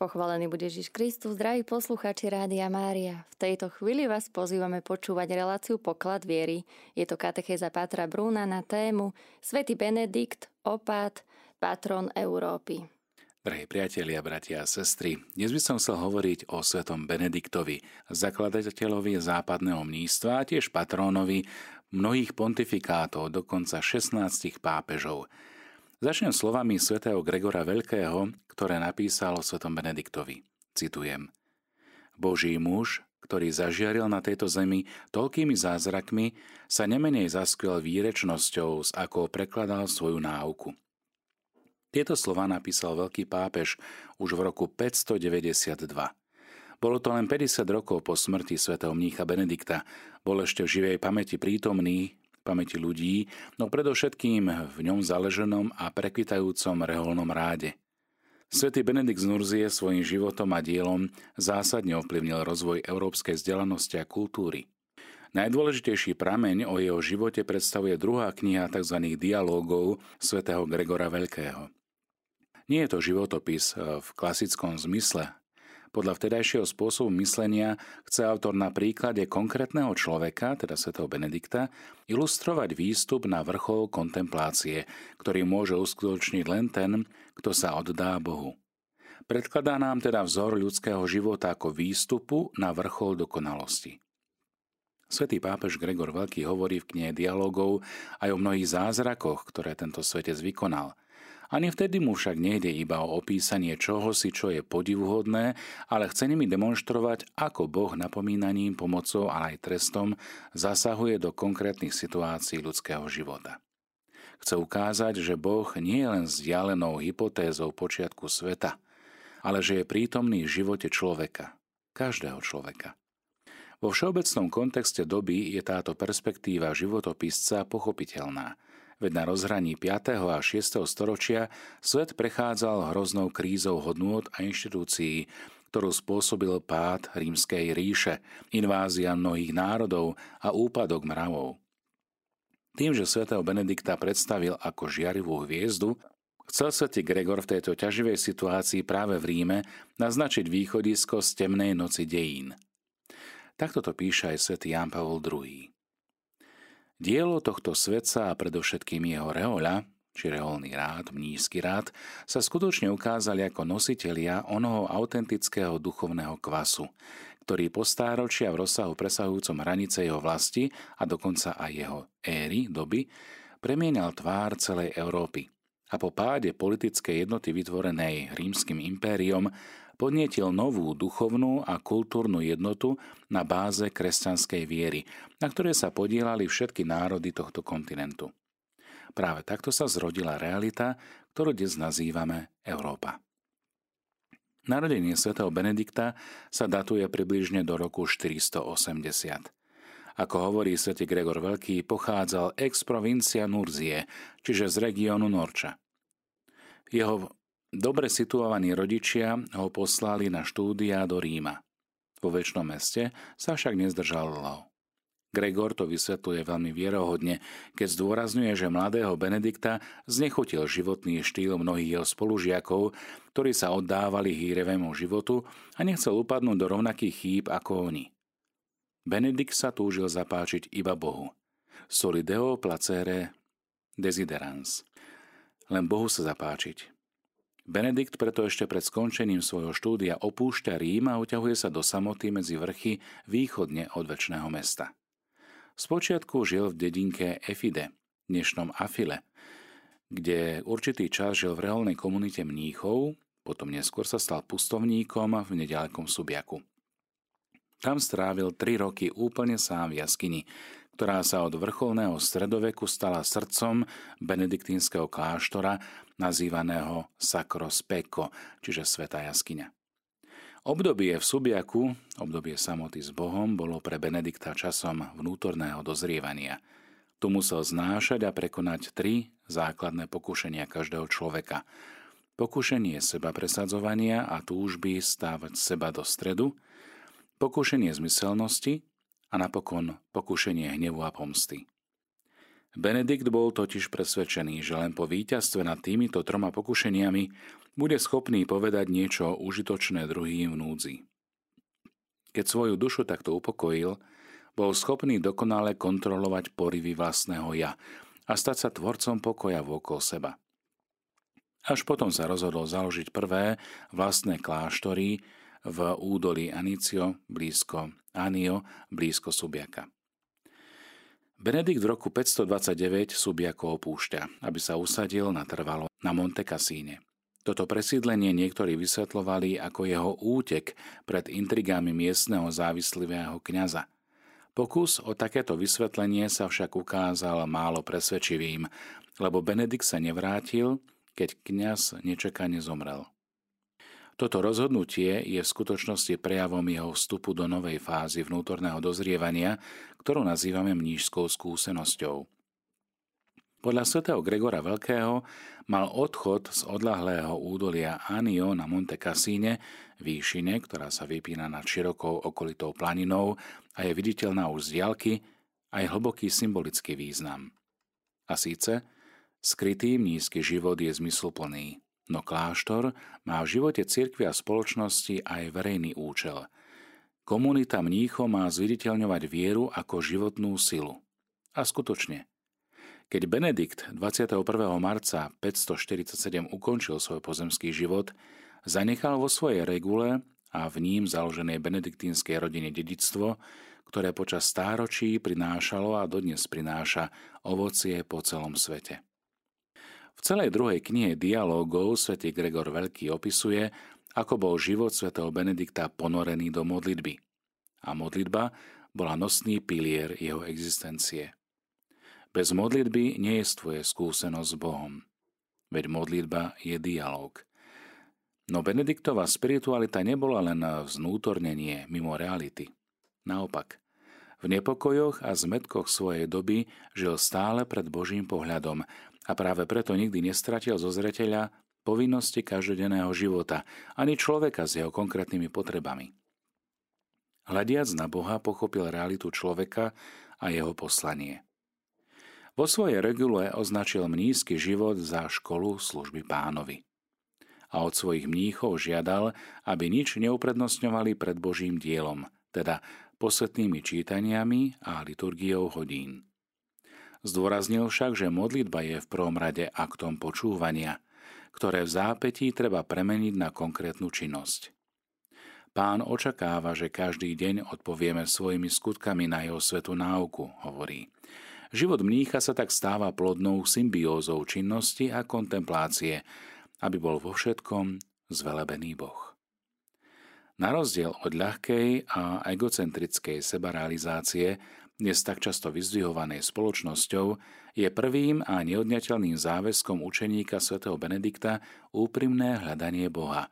Pochválený bude Ježiš Kristus, zdraví poslucháči Rádia Mária. V tejto chvíli vás pozývame počúvať reláciu Poklad viery. Je to katechéza Patra Brúna na tému Svetý Benedikt, opát, patron Európy. Drahí priatelia, bratia a sestry, dnes by som chcel hovoriť o svetom Benediktovi, zakladateľovi západného mnístva a tiež patrónovi mnohých pontifikátov, dokonca 16 pápežov. Začnem slovami svätého Gregora Veľkého, ktoré napísal o svetom Benediktovi. Citujem. Boží muž, ktorý zažiaril na tejto zemi toľkými zázrakmi, sa nemenej zaskvel výrečnosťou, s akou prekladal svoju náuku. Tieto slova napísal veľký pápež už v roku 592. Bolo to len 50 rokov po smrti svätého mnícha Benedikta. Bol ešte v živej pamäti prítomný pamäti ľudí, no predovšetkým v ňom zaleženom a prekvitajúcom reholnom ráde. Svetý Benedikt z Nurzie svojim životom a dielom zásadne ovplyvnil rozvoj európskej vzdelanosti a kultúry. Najdôležitejší prameň o jeho živote predstavuje druhá kniha tzv. dialógov svätého Gregora Veľkého. Nie je to životopis v klasickom zmysle, podľa vtedajšieho spôsobu myslenia chce autor na príklade konkrétneho človeka, teda svätého Benedikta, ilustrovať výstup na vrchol kontemplácie, ktorý môže uskutočniť len ten, kto sa oddá Bohu. Predkladá nám teda vzor ľudského života ako výstupu na vrchol dokonalosti. Svetý pápež Gregor Veľký hovorí v knihe dialogov aj o mnohých zázrakoch, ktoré tento svetec vykonal – ani vtedy mu však nejde iba o opísanie čohosi, čo je podivuhodné, ale chce nimi demonstrovať, ako Boh napomínaním, pomocou, ale aj trestom zasahuje do konkrétnych situácií ľudského života. Chce ukázať, že Boh nie je len vzdialenou hypotézou počiatku sveta, ale že je prítomný v živote človeka, každého človeka. Vo všeobecnom kontexte doby je táto perspektíva životopisca pochopiteľná – veď na rozhraní 5. a 6. storočia svet prechádzal hroznou krízou hodnôt a inštitúcií, ktorú spôsobil pád rímskej ríše, invázia mnohých národov a úpadok mravov. Tým, že svätého Benedikta predstavil ako žiarivú hviezdu, chcel svätý Gregor v tejto ťaživej situácii práve v Ríme naznačiť východisko z temnej noci dejín. Takto to píše aj svätý Ján Pavol II. Dielo tohto svetca a predovšetkým jeho reoľa, či reholný rád, mnížsky rád, sa skutočne ukázali ako nositelia onoho autentického duchovného kvasu, ktorý po stáročia v rozsahu presahujúcom hranice jeho vlasti a dokonca aj jeho éry, doby, premienal tvár celej Európy a po páde politickej jednoty vytvorenej rímským impériom podnietil novú duchovnú a kultúrnu jednotu na báze kresťanskej viery, na ktoré sa podielali všetky národy tohto kontinentu. Práve takto sa zrodila realita, ktorú dnes nazývame Európa. Narodenie svätého Benedikta sa datuje približne do roku 480. Ako hovorí svätý Gregor Veľký, pochádzal ex provincia Nurzie, čiže z regiónu Norča. Jeho Dobre situovaní rodičia ho poslali na štúdia do Ríma. Vo väčšnom meste sa však nezdržal lov. Gregor to vysvetľuje veľmi vierohodne, keď zdôrazňuje, že mladého Benedikta znechutil životný štýl mnohých jeho spolužiakov, ktorí sa oddávali hýrevému životu a nechcel upadnúť do rovnakých chýb ako oni. Benedikt sa túžil zapáčiť iba Bohu. Solideo placere desiderans. Len Bohu sa zapáčiť. Benedikt preto ešte pred skončením svojho štúdia opúšťa Rím a uťahuje sa do samoty medzi vrchy východne od väčšného mesta. Spočiatku žil v dedinke Efide, dnešnom Afile, kde určitý čas žil v reálnej komunite mníchov, potom neskôr sa stal pustovníkom v nedalekom Subiaku. Tam strávil tri roky úplne sám v jaskyni, ktorá sa od vrcholného stredoveku stala srdcom benediktínskeho kláštora nazývaného Sacro Specco, čiže Sveta jaskyňa. Obdobie v Subiaku, obdobie samoty s Bohom, bolo pre Benedikta časom vnútorného dozrievania. Tu musel znášať a prekonať tri základné pokušenia každého človeka. Pokušenie seba presadzovania a túžby stávať seba do stredu, pokušenie zmyselnosti a napokon pokušenie hnevu a pomsty. Benedikt bol totiž presvedčený, že len po víťazstve nad týmito troma pokušeniami bude schopný povedať niečo užitočné druhým v núdzi. Keď svoju dušu takto upokojil, bol schopný dokonale kontrolovať porivy vlastného ja a stať sa tvorcom pokoja vôkol seba. Až potom sa rozhodol založiť prvé vlastné kláštory v údolí Anicio blízko Anio blízko Subiaka. Benedikt v roku 529 Subiako opúšťa, aby sa usadil natrvalo na Monte Cassine. Toto presídlenie niektorí vysvetlovali ako jeho útek pred intrigami miestneho závislivého kňaza. Pokus o takéto vysvetlenie sa však ukázal málo presvedčivým, lebo Benedikt sa nevrátil, keď kňaz nečakane zomrel. Toto rozhodnutie je v skutočnosti prejavom jeho vstupu do novej fázy vnútorného dozrievania, ktorú nazývame mnížskou skúsenosťou. Podľa svätého Gregora Veľkého mal odchod z odlahlého údolia Anio na Monte Cassine, výšine, ktorá sa vypína nad širokou okolitou planinou a je viditeľná už z diaľky, aj hlboký symbolický význam. A síce, skrytý nízky život je zmysluplný. No kláštor má v živote cirkvi a spoločnosti aj verejný účel. Komunita mníchov má zviditeľňovať vieru ako životnú silu. A skutočne, keď Benedikt 21. marca 547 ukončil svoj pozemský život, zanechal vo svojej regule a v ním založenej benediktínskej rodine dedictvo, ktoré počas stáročí prinášalo a dodnes prináša ovocie po celom svete. V celej druhej knihe dialógov svätý Gregor Veľký opisuje, ako bol život svätého Benedikta ponorený do modlitby. A modlitba bola nosný pilier jeho existencie. Bez modlitby nie je tvoje skúsenosť s Bohom. Veď modlitba je dialóg. No Benediktova spiritualita nebola len vznútornenie mimo reality. Naopak, v nepokojoch a zmetkoch svojej doby žil stále pred Božím pohľadom a práve preto nikdy nestratil zo zreteľa povinnosti každodenného života ani človeka s jeho konkrétnymi potrebami. Hľadiac na Boha pochopil realitu človeka a jeho poslanie. Vo svojej regule označil mnízky život za školu služby pánovi. A od svojich mníchov žiadal, aby nič neuprednostňovali pred Božím dielom, teda posvetnými čítaniami a liturgiou hodín. Zdôraznil však, že modlitba je v prvom rade aktom počúvania, ktoré v zápetí treba premeniť na konkrétnu činnosť. Pán očakáva, že každý deň odpovieme svojimi skutkami na jeho svetu náuku, hovorí. Život mnícha sa tak stáva plodnou symbiózou činnosti a kontemplácie, aby bol vo všetkom zvelebený Boh. Na rozdiel od ľahkej a egocentrickej sebarealizácie dnes tak často vyzdvihovanej spoločnosťou, je prvým a neodňateľným záväzkom učeníka svätého Benedikta úprimné hľadanie Boha,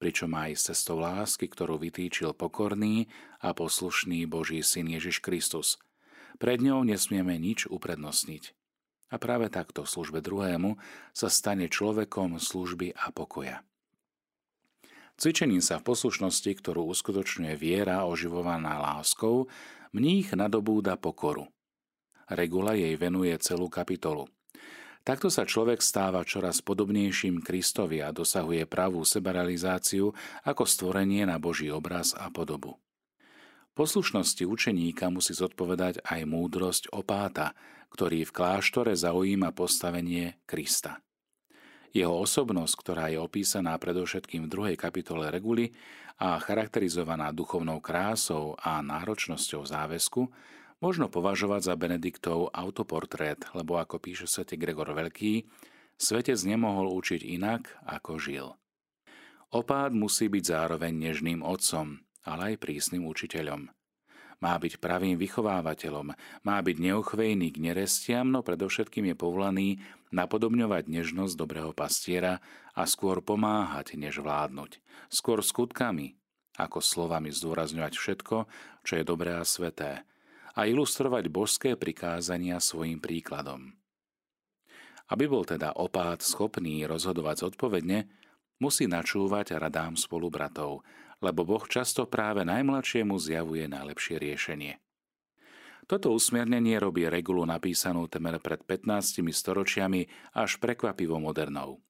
pričom aj s cestou lásky, ktorú vytýčil pokorný a poslušný Boží syn Ježiš Kristus. Pred ňou nesmieme nič uprednostniť. A práve takto v službe druhému sa stane človekom služby a pokoja. Cvičením sa v poslušnosti, ktorú uskutočňuje viera oživovaná láskou, mních nadobúda pokoru. Regula jej venuje celú kapitolu. Takto sa človek stáva čoraz podobnejším Kristovi a dosahuje pravú sebarealizáciu ako stvorenie na Boží obraz a podobu. Poslušnosti učeníka musí zodpovedať aj múdrosť opáta, ktorý v kláštore zaujíma postavenie Krista. Jeho osobnosť, ktorá je opísaná predovšetkým v druhej kapitole Reguly a charakterizovaná duchovnou krásou a náročnosťou záväzku, možno považovať za Benediktov autoportrét, lebo ako píše svätý Gregor Veľký, svetec nemohol učiť inak, ako žil. Opád musí byť zároveň nežným otcom, ale aj prísnym učiteľom. Má byť pravým vychovávateľom, má byť neuchvejný k nerestiam, no predovšetkým je povolaný napodobňovať nežnosť dobrého pastiera a skôr pomáhať, než vládnuť. Skôr skutkami, ako slovami zdôrazňovať všetko, čo je dobré a sveté a ilustrovať božské prikázania svojim príkladom. Aby bol teda opát schopný rozhodovať zodpovedne, musí načúvať radám spolubratov, lebo Boh často práve najmladšiemu zjavuje najlepšie riešenie. Toto usmernenie robí regulu napísanú temer pred 15 storočiami až prekvapivo modernou.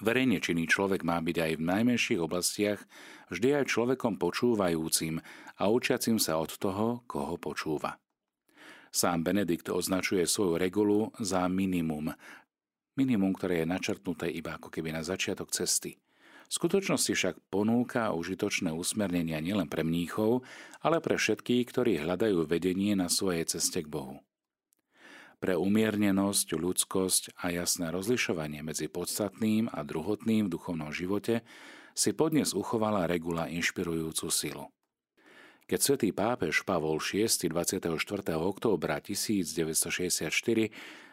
Verejne činný človek má byť aj v najmenších oblastiach vždy aj človekom počúvajúcim a učiacim sa od toho, koho počúva. Sám Benedikt označuje svoju regulu za minimum. Minimum, ktoré je načrtnuté iba ako keby na začiatok cesty. V skutočnosti však ponúka užitočné usmernenia nielen pre mníchov, ale pre všetkých, ktorí hľadajú vedenie na svojej ceste k Bohu pre umiernenosť, ľudskosť a jasné rozlišovanie medzi podstatným a druhotným v duchovnom živote si podnes uchovala regula inšpirujúcu silu. Keď svätý pápež Pavol VI 24. októbra 1964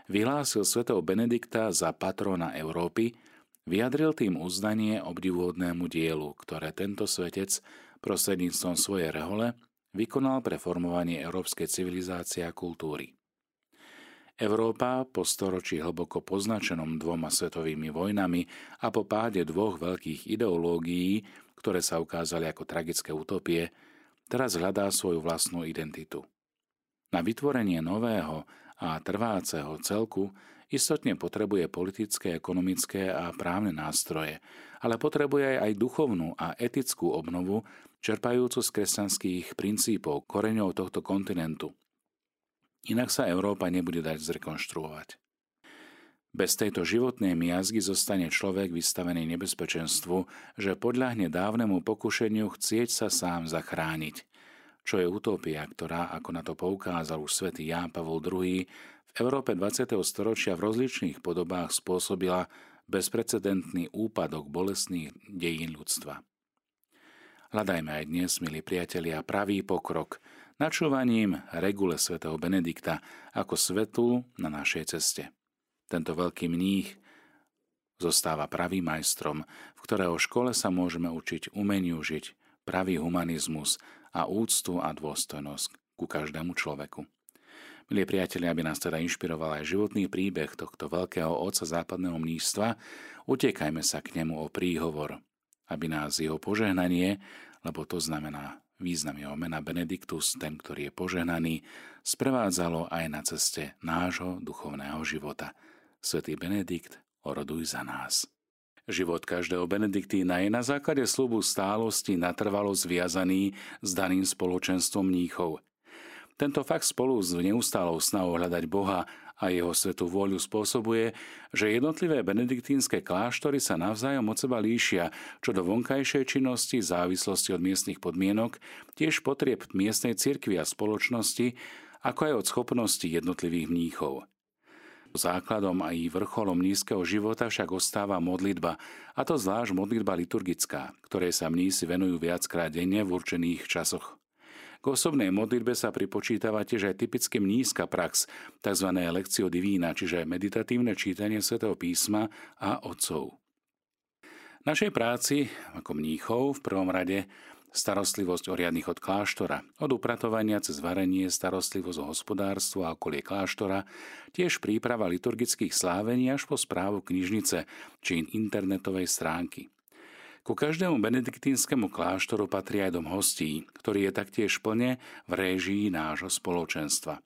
vyhlásil svätého Benedikta za patrona Európy, vyjadril tým uznanie obdivuhodnému dielu, ktoré tento svetec prostredníctvom svojej rehole vykonal pre formovanie európskej civilizácie a kultúry. Európa po storočí hlboko poznačenom dvoma svetovými vojnami a po páde dvoch veľkých ideológií, ktoré sa ukázali ako tragické utopie, teraz hľadá svoju vlastnú identitu. Na vytvorenie nového a trváceho celku istotne potrebuje politické, ekonomické a právne nástroje, ale potrebuje aj duchovnú a etickú obnovu, čerpajúcu z kresťanských princípov, koreňov tohto kontinentu – Inak sa Európa nebude dať zrekonštruovať. Bez tejto životnej miazgy zostane človek vystavený nebezpečenstvu, že podľahne dávnemu pokušeniu chcieť sa sám zachrániť, čo je utopia, ktorá, ako na to poukázal už svätý Ján Pavol II, v Európe 20. storočia v rozličných podobách spôsobila bezprecedentný úpadok bolestných dejín ľudstva. Hľadajme aj dnes, milí priatelia, pravý pokrok, načúvaním regule svätého Benedikta ako svetu na našej ceste. Tento veľký mních zostáva pravým majstrom, v ktorého škole sa môžeme učiť umeniu žiť pravý humanizmus a úctu a dôstojnosť ku každému človeku. Milí priatelia, aby nás teda inšpiroval aj životný príbeh tohto veľkého otca západného mníštva, utekajme sa k nemu o príhovor, aby nás jeho požehnanie, lebo to znamená význam jeho mena Benediktus, ten, ktorý je požehnaný, sprevádzalo aj na ceste nášho duchovného života. Svetý Benedikt, oroduj za nás. Život každého Benediktína je na základe slubu stálosti natrvalo zviazaný s daným spoločenstvom mníchov. Tento fakt spolu s neustálou snahou hľadať Boha a jeho svetú vôľu spôsobuje, že jednotlivé benediktínske kláštory sa navzájom od seba líšia, čo do vonkajšej činnosti, závislosti od miestnych podmienok, tiež potrieb miestnej cirkvi a spoločnosti, ako aj od schopností jednotlivých mníchov. Základom a i vrcholom nízkeho života však ostáva modlitba, a to zvlášť modlitba liturgická, ktorej sa mnísi venujú viackrát denne v určených časoch k osobnej modlitbe sa pripočítava tiež aj typicky nízka prax, tzv. lekcio divína, čiže meditatívne čítanie svätého písma a otcov. Našej práci ako mníchov v prvom rade starostlivosť o riadnych od kláštora, od upratovania cez varenie, starostlivosť o hospodárstvo a okolie kláštora, tiež príprava liturgických slávení až po správu knižnice či internetovej stránky. Ku každému benediktínskemu kláštoru patrí aj dom hostí, ktorý je taktiež plne v réžii nášho spoločenstva.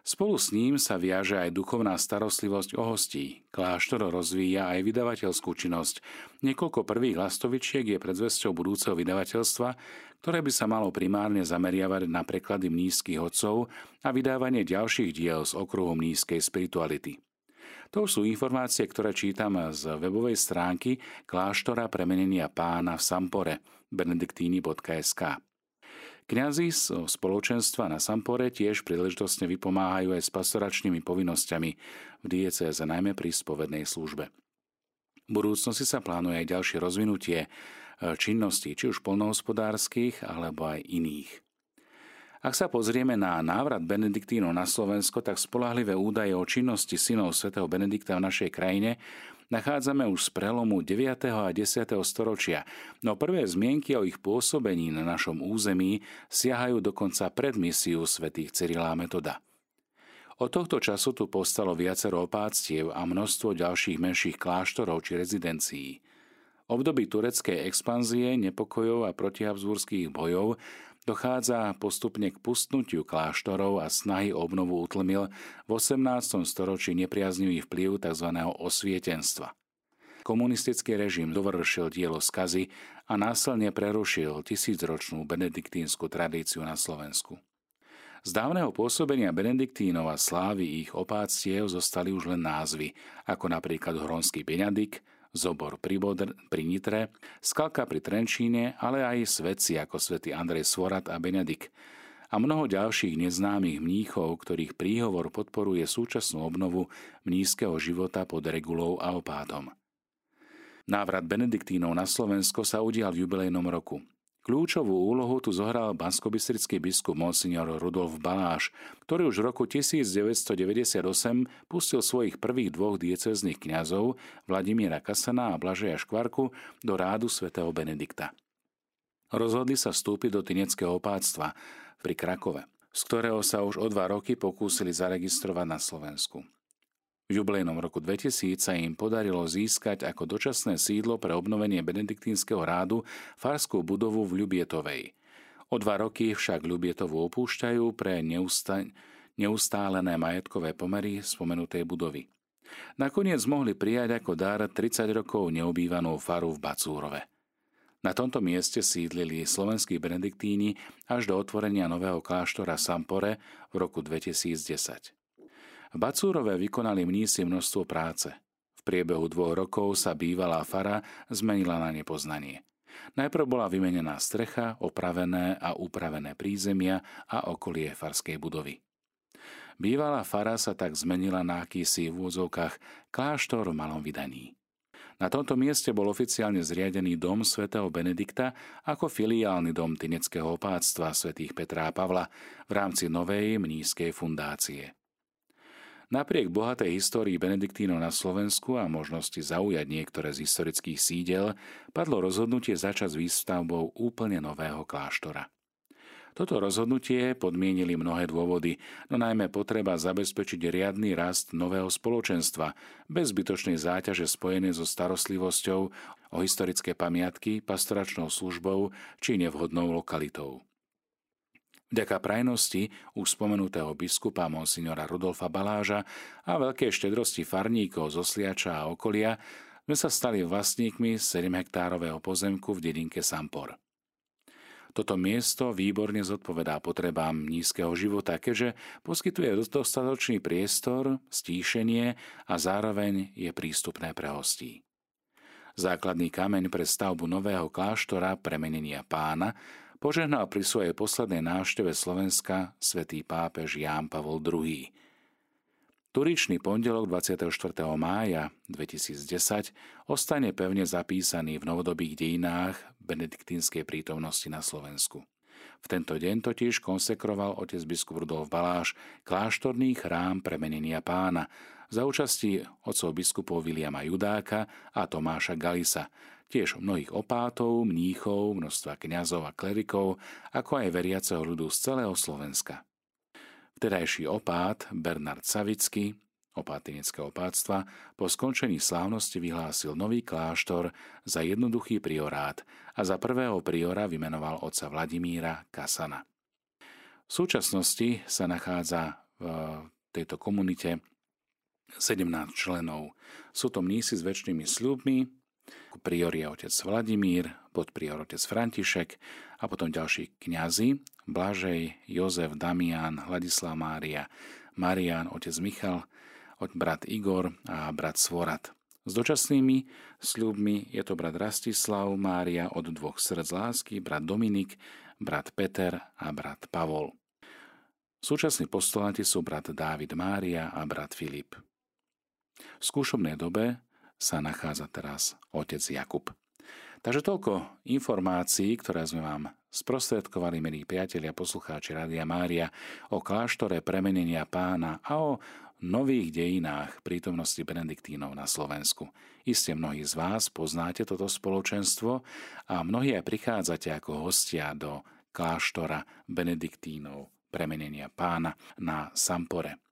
Spolu s ním sa viaže aj duchovná starostlivosť o hostí. Kláštor rozvíja aj vydavateľskú činnosť. Niekoľko prvých lastovičiek je predzvesťou budúceho vydavateľstva, ktoré by sa malo primárne zameriavať na preklady mnízkych odcov a vydávanie ďalších diel z okruhu mnízkej spirituality. To sú informácie, ktoré čítam z webovej stránky kláštora premenenia pána v Sampore benediktíni.sk. Kňazi z spoločenstva na Sampore tiež príležitostne vypomáhajú aj s pastoračnými povinnosťami v diecéze, najmä pri spovednej službe. V budúcnosti sa plánuje aj ďalšie rozvinutie e, činností, či už polnohospodárskych alebo aj iných. Ak sa pozrieme na návrat Benediktínov na Slovensko, tak spolahlivé údaje o činnosti synov svätého Benedikta v našej krajine nachádzame už z prelomu 9. a 10. storočia, no prvé zmienky o ich pôsobení na našom území siahajú dokonca pred misiu svätých Cyrila Metoda. Od tohto času tu postalo viacero opáctiev a množstvo ďalších menších kláštorov či rezidencií. období tureckej expanzie, nepokojov a protihabzúrských bojov dochádza postupne k pustnutiu kláštorov a snahy obnovu utlmil v 18. storočí nepriaznivý vplyv tzv. osvietenstva. Komunistický režim dovršil dielo skazy a násilne prerušil tisícročnú benediktínsku tradíciu na Slovensku. Z dávneho pôsobenia Benediktínov a slávy ich opáctiev zostali už len názvy, ako napríklad Hronský Benedik, Zobor pri, Bodr, pri Nitre, Skalka pri Trenčíne, ale aj svetci ako svätý Andrej Svorat a Benedik a mnoho ďalších neznámych mníchov, ktorých príhovor podporuje súčasnú obnovu mnízkeho života pod regulou a opátom. Návrat Benediktínov na Slovensko sa udial v jubilejnom roku. Kľúčovú úlohu tu zohral banskobistrický biskup monsignor Rudolf Baláš, ktorý už v roku 1998 pustil svojich prvých dvoch diecezných kňazov, Vladimíra Kasana a Blažeja Škvarku, do rádu svätého Benedikta. Rozhodli sa vstúpiť do tineckého opáctva pri Krakove, z ktorého sa už o dva roky pokúsili zaregistrovať na Slovensku. V jubilejnom roku 2000 sa im podarilo získať ako dočasné sídlo pre obnovenie benediktínskeho rádu farskú budovu v Ľubietovej. O dva roky však Ľubietovu opúšťajú pre neustá... neustálené majetkové pomery spomenutej budovy. Nakoniec mohli prijať ako dar 30 rokov neobývanú faru v Bacúrove. Na tomto mieste sídlili slovenskí benediktíni až do otvorenia nového kláštora Sampore v roku 2010. V Bacúrove vykonali mnísi množstvo práce. V priebehu dvoch rokov sa bývalá fara zmenila na nepoznanie. Najprv bola vymenená strecha, opravené a upravené prízemia a okolie farskej budovy. Bývalá fara sa tak zmenila na akýsi v úzovkách kláštor v malom vydaní. Na tomto mieste bol oficiálne zriadený dom svätého Benedikta ako filiálny dom Tineckého opáctva svätých Petra a Pavla v rámci novej mnízkej fundácie. Napriek bohatej histórii Benediktínov na Slovensku a možnosti zaujať niektoré z historických sídel, padlo rozhodnutie začať s výstavbou úplne nového kláštora. Toto rozhodnutie podmienili mnohé dôvody, no najmä potreba zabezpečiť riadny rast nového spoločenstva bez zbytočnej záťaže spojené so starostlivosťou o historické pamiatky, pastoračnou službou či nevhodnou lokalitou. Vďaka prajnosti už spomenutého biskupa monsignora Rudolfa Baláža a veľkej štedrosti farníkov zo Sliača a okolia sme sa stali vlastníkmi 7 hektárového pozemku v dedinke Sampor. Toto miesto výborne zodpovedá potrebám nízkeho života, keďže poskytuje dostatočný priestor, stíšenie a zároveň je prístupné pre hostí. Základný kameň pre stavbu nového kláštora premenenia pána požehnal pri svojej poslednej návšteve Slovenska svätý pápež Ján Pavol II. Turičný pondelok 24. mája 2010 ostane pevne zapísaný v novodobých dejinách benediktínskej prítomnosti na Slovensku. V tento deň totiž konsekroval otec biskup Rudolf Baláš kláštorný chrám premenenia pána za účasti otcov biskupov Viliama Judáka a Tomáša Galisa, tiež mnohých opátov, mníchov, množstva kňazov a klerikov, ako aj veriaceho ľudu z celého Slovenska. Vtedajší opát Bernard Savický, opáteneckého opátstva, po skončení slávnosti vyhlásil nový kláštor za jednoduchý priorát a za prvého priora vymenoval otca Vladimíra Kasana. V súčasnosti sa nachádza v tejto komunite 17 členov. Sú to mnísi s väčšnými sľubmi, prior je otec Vladimír, podprior otec František a potom ďalší kňazi Blažej, Jozef, Damian, Hladislav Mária, Marian, otec Michal, brat Igor a brat Svorat. S dočasnými sľubmi je to brat Rastislav Mária od dvoch srdc lásky, brat Dominik, brat Peter a brat Pavol. Súčasní postulanti sú brat Dávid Mária a brat Filip. V skúšobnej dobe sa nachádza teraz otec Jakub. Takže toľko informácií, ktoré sme vám sprostredkovali, milí priatelia, poslucháči Rádia Mária, o kláštore premenenia pána a o nových dejinách prítomnosti Benediktínov na Slovensku. Iste mnohí z vás poznáte toto spoločenstvo a mnohí aj prichádzate ako hostia do kláštora Benediktínov premenenia pána na Sampore.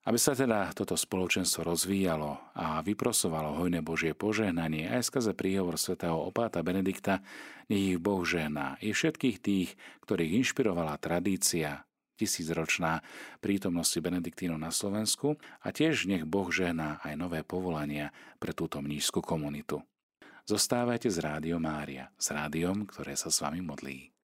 Aby sa teda toto spoločenstvo rozvíjalo a vyprosovalo hojné Božie požehnanie aj skrze príhovor svätého opáta Benedikta, nech ich Boh žehná i všetkých tých, ktorých inšpirovala tradícia tisícročná prítomnosti Benediktínov na Slovensku a tiež nech Boh žehná aj nové povolania pre túto mnížskú komunitu. Zostávajte z Rádio Mária, s rádiom, ktoré sa s vami modlí.